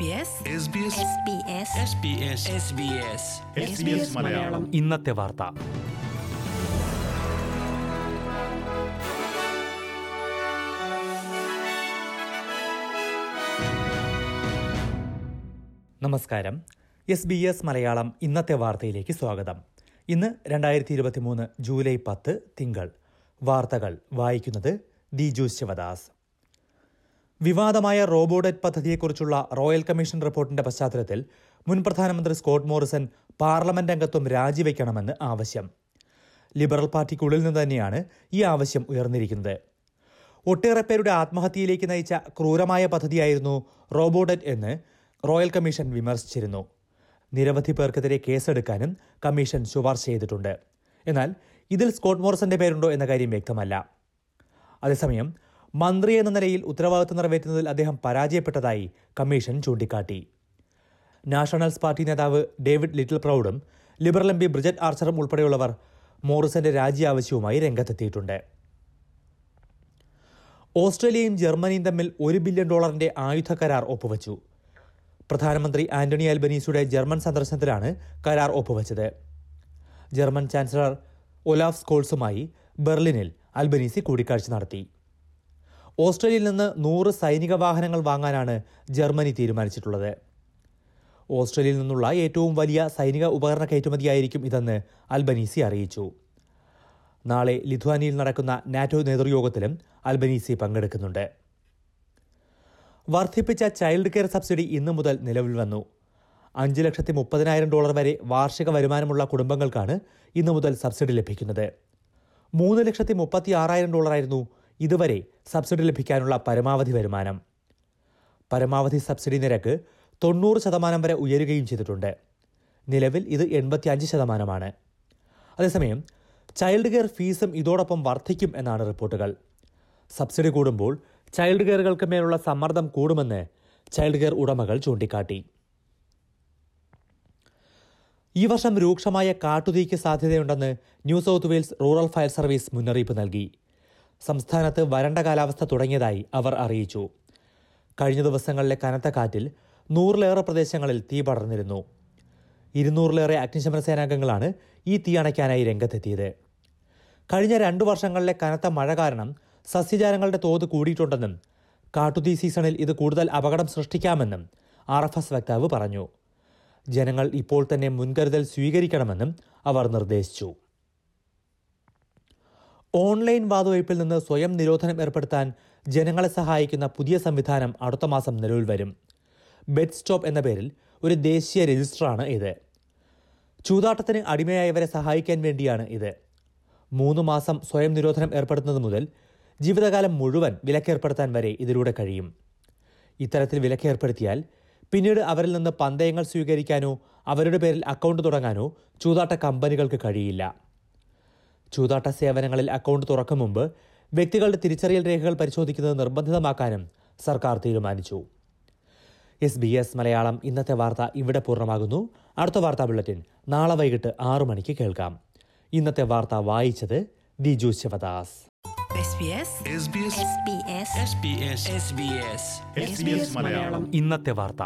SBS SBS Malayalam. ഇന്നത്തെ വാർത്ത. നമസ്കാരം. എസ് ബി എസ് മലയാളം ഇന്നത്തെ വാർത്തയിലേക്ക് സ്വാഗതം. ഇന്ന് രണ്ടായിരത്തി ഇരുപത്തി മൂന്ന് ജൂലൈ പത്ത് തിങ്കൾ. വാർത്തകൾ വായിക്കുന്നത് ദിജു ശിവദാസ്. വിവാദമായ റോബോഡറ്റ് പദ്ധതിയെക്കുറിച്ചുള്ള റോയൽ കമ്മീഷൻ റിപ്പോർട്ടിന്റെ പശ്ചാത്തലത്തിൽ മുൻ പ്രധാനമന്ത്രി സ്കോട്ട് മോറിസൺ പാർലമെന്റ് അംഗത്വം രാജിവെക്കണമെന്ന് ആവശ്യം. ലിബറൽ പാർട്ടിക്കുള്ളിൽ നിന്ന് തന്നെയാണ് ഈ ആവശ്യം ഉയർന്നിരിക്കുന്നത്. ഒട്ടേറെ പേരുടെ ആത്മഹത്യയിലേക്ക് നയിച്ച ക്രൂരമായ പദ്ധതിയായിരുന്നു റോബോഡറ്റ് എന്ന് റോയൽ കമ്മീഷൻ വിമർശിച്ചിരുന്നു. നിരവധി പേർക്കെതിരെ കേസെടുക്കാനും കമ്മീഷൻ ശുപാർശ ചെയ്തിട്ടുണ്ട്. എന്നാൽ ഇതിൽ സ്കോട്ട് മോറിസന്റെ പേരുണ്ടോ എന്ന കാര്യം വ്യക്തമല്ല. അതേസമയം മന്ത്രി എന്ന നിലയിൽ ഉത്തരവാദിത്വം നിറവേറ്റുന്നതിൽ അദ്ദേഹം പരാജയപ്പെട്ടതായി കമ്മീഷൻ ചൂണ്ടിക്കാട്ടി. നാഷണൽസ് പാർട്ടി നേതാവ് ഡേവിഡ് ലിറ്റിൽ പ്രൌഡും ലിബറൽ എം പി ബ്രിജറ്റ് ആർച്ചറും ഉൾപ്പെടെയുള്ളവർ മോറിസന്റെ രാജി ആവശ്യവുമായി രംഗത്തെത്തിയിട്ടുണ്ട്. ഓസ്ട്രേലിയയും ജർമ്മനിയും തമ്മിൽ ഒരു ബില്യൺ ഡോളറിന്റെ ആയുധ കരാർ ഒപ്പുവച്ചു. പ്രധാനമന്ത്രി ആന്റണി അൽബനീസിയുടെ ജർമ്മൻ സന്ദർശനത്തിലാണ് കരാർ ഒപ്പുവച്ചത്. ജർമ്മൻ ചാൻസലർ ഒലാഫ് സ്കോൾസുമായി ബെർലിനിൽ അൽബനീസി കൂടിക്കാഴ്ച നടത്തി. ഓസ്ട്രേലിയയിൽ നിന്ന് നൂറ് സൈനിക വാഹനങ്ങൾ വാങ്ങാനാണ് ജർമ്മനി തീരുമാനിച്ചിട്ടുള്ളത്. ഓസ്ട്രേലിയയിൽ നിന്നുള്ള ഏറ്റവും വലിയ സൈനിക ഉപകരണ കയറ്റുമതിയായിരിക്കും ഇതെന്ന് അൽബനീസി അറിയിച്ചു. നാളെ ലിഥുവാനിയിൽ നടക്കുന്ന നാറ്റോ നേതൃയോഗത്തിലും അൽബനീസി പങ്കെടുക്കുന്നുണ്ട്. വർദ്ധിപ്പിച്ച ചൈൽഡ് കെയർ സബ്സിഡി ഇന്നു മുതൽ നിലവിൽ വന്നു. അഞ്ച് ലക്ഷത്തി മുപ്പതിനായിരം ഡോളർ വരെ വാർഷിക വരുമാനമുള്ള കുടുംബങ്ങൾക്കാണ് ഇന്നു മുതൽ സബ്സിഡി ലഭിക്കുന്നത്. മൂന്ന് ലക്ഷത്തി മുപ്പത്തി ആറായിരം ഡോളറായിരുന്നു ഇതുവരെ സബ്സിഡി ലഭിക്കാനുള്ള പരമാവധി വരുമാനം. പരമാവധി സബ്സിഡി നിരക്ക് തൊണ്ണൂറ് ശതമാനം വരെ ഉയരുകയും ചെയ്തിട്ടുണ്ട്. നിലവിൽ ഇത് എൺപത്തിയഞ്ച് ശതമാനമാണ്. അതേസമയം ചൈൽഡ് കെയർ ഫീസും ഇതോടൊപ്പം വർദ്ധിക്കും എന്നാണ് റിപ്പോർട്ടുകൾ. സബ്സിഡി കൂടുമ്പോൾ ചൈൽഡ് കെയറുകൾക്ക് മേലുള്ള സമ്മർദ്ദം കൂടുമെന്ന് ചൈൽഡ് കെയർ ഉടമകൾ ചൂണ്ടിക്കാട്ടി. ഈ വർഷം രൂക്ഷമായ കാട്ടുതീക്ക് സാധ്യതയുണ്ടെന്ന് New South Wales rural fire service മുന്നറിയിപ്പ് നൽകി. സംസ്ഥാനത്ത് വരണ്ട കാലാവസ്ഥ തുടങ്ങിയതായി അവർ അറിയിച്ചു. കഴിഞ്ഞ ദിവസങ്ങളിലെ കനത്ത കാറ്റിൽ നൂറിലേറെ പ്രദേശങ്ങളിൽ തീ പടർന്നിരുന്നു. ഇരുന്നൂറിലേറെ അഗ്നിശമന സേനാംഗങ്ങളാണ് ഈ തീ അണയ്ക്കാനായി രംഗത്തെത്തിയത്. കഴിഞ്ഞ രണ്ടു വർഷങ്ങളിലെ കനത്ത മഴ കാരണം സസ്യജാലങ്ങളുടെ തോത് കൂടിയിട്ടുണ്ടെന്നും കാട്ടുതീ സീസണിൽ ഇത് കൂടുതൽ അപകടം സൃഷ്ടിക്കാമെന്നും ആർ എഫ് എസ് വക്താവ് പറഞ്ഞു. ജനങ്ങൾ ഇപ്പോൾ തന്നെ മുൻകരുതൽ സ്വീകരിക്കണമെന്നും അവർ നിർദ്ദേശിച്ചു. ഓൺലൈൻ വാതുവയ്പിൽ നിന്ന് സ്വയം നിരോധനം ഏർപ്പെടുത്താൻ ജനങ്ങളെ സഹായിക്കുന്ന പുതിയ സംവിധാനം അടുത്ത മാസം നിലവിൽ വരും. ബെഡ് സ്റ്റോപ്പ് എന്ന പേരിൽ ഒരു ദേശീയ രജിസ്റ്ററാണ് ഇത്. ചൂതാട്ടത്തിന് അടിമയായവരെ സഹായിക്കാൻ വേണ്ടിയാണ് ഇത്. മൂന്ന് മാസം സ്വയം നിരോധനം ഏർപ്പെടുത്തുന്നത് മുതൽ ജീവിതകാലം മുഴുവൻ വിലക്കേർപ്പെടുത്താൻ വരെ ഇതിലൂടെ കഴിയും. ഇത്തരത്തിൽ വിലക്കേർപ്പെടുത്തിയാൽ പിന്നീട് അവരിൽ നിന്ന് പന്തയങ്ങൾ സ്വീകരിക്കാനോ അവരുടെ പേരിൽ അക്കൗണ്ട് തുടങ്ങാനോ ചൂതാട്ട കമ്പനികൾക്ക് കഴിയില്ല. ചൂതാട്ട സേവനങ്ങളിൽ അക്കൗണ്ട് തുറക്കും മുമ്പ് വ്യക്തികളുടെ തിരിച്ചറിയൽ രേഖകൾ പരിശോധിക്കുന്നത് നിർബന്ധിതമാക്കാനും സർക്കാർ തീരുമാനിച്ചു. എസ് ബി എസ് മലയാളം ഇന്നത്തെ വാർത്ത ഇവിടെ പൂർണമാകുന്നു. അടുത്ത വാർത്താ ബുള്ളറ്റിൻ നാളെ വൈകിട്ട് ആറു മണിക്ക് കേൾക്കാം. ഇന്നത്തെ വാർത്ത വായിച്ചത് Diju Sivadas. SBS SBS SBS SBS SBS Malayalam. ഇന്നത്തെ വാർത്ത.